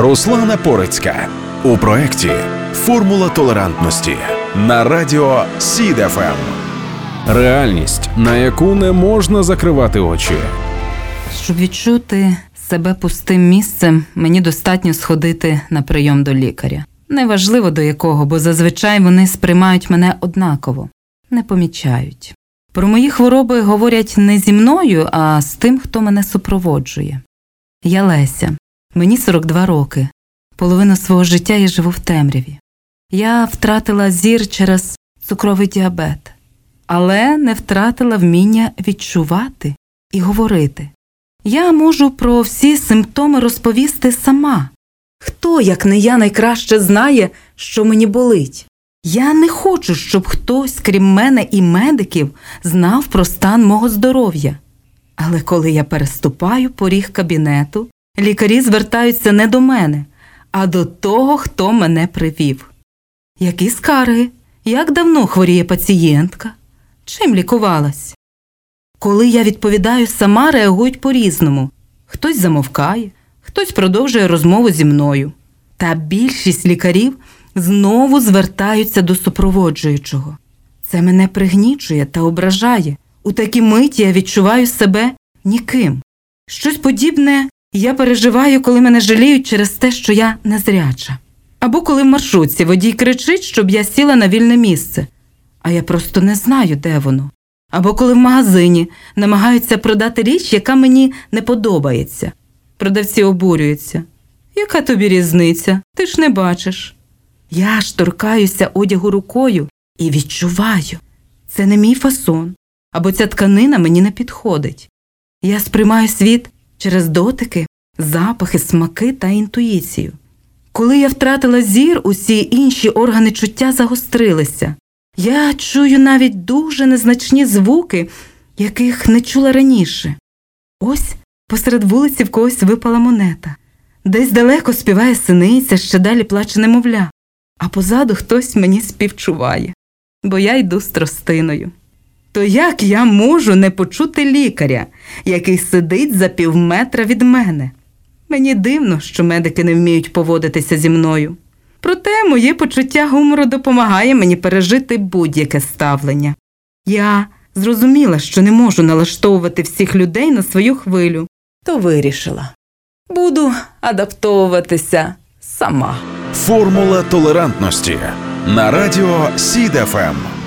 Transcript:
Руслана Порицька у проєкті Формула толерантності на радіо СІДФМ. Реальність, на яку не можна закривати очі. Щоб відчути себе пустим місцем, мені достатньо сходити на прийом до лікаря. Неважливо до якого, бо зазвичай вони сприймають мене однаково, не помічають. Про мої хвороби говорять не зі мною, а з тим, хто мене супроводжує. Я Леся, мені 42 роки. Половину свого життя я живу в темряві. Я втратила зір через цукровий діабет, але не втратила вміння відчувати і говорити. Я можу про всі симптоми розповісти сама. Хто, як не я, найкраще знає, що мені болить? Я не хочу, щоб хтось, крім мене і медиків, знав про стан мого здоров'я. Але коли я переступаю поріг кабінету, лікарі звертаються не до мене, а до того, хто мене привів. Які скарги? Як давно хворіє пацієнтка? Чим лікувалась? Коли я відповідаю сама, реагують по-різному. Хтось замовкає, хтось продовжує розмову зі мною. Та більшість лікарів знову звертаються до супроводжуючого. Це мене пригнічує та ображає. У такій миті я відчуваю себе ніким. Щось подібне я переживаю, коли мене жаліють через те, що я незряча. Або коли в маршрутці водій кричить, щоб я сіла на вільне місце, а я просто не знаю, де воно. Або коли в магазині намагаються продати річ, яка мені не подобається. Продавці обурюються. Яка тобі різниця? Ти ж не бачиш. Я ж торкаюся одягу рукою і відчуваю. Це не мій фасон, або ця тканина мені не підходить. Я сприймаю світ через дотики, запахи, смаки та інтуїцію. Коли я втратила зір, усі інші органи чуття загострилися. Я чую навіть дуже незначні звуки, яких не чула раніше. Ось посеред вулиці в когось випала монета. Десь далеко співає синиця, ще далі плаче немовля, а позаду хтось мені співчуває, бо я йду з тростиною. То як я можу не почути лікаря, який сидить за півметра від мене? Мені дивно, що медики не вміють поводитися зі мною. Проте моє почуття гумору допомагає мені пережити будь-яке ставлення. Я зрозуміла, що не можу налаштовувати всіх людей на свою хвилю, то вирішила. Буду адаптовуватися сама. Формула толерантності на радіо СІДФМ.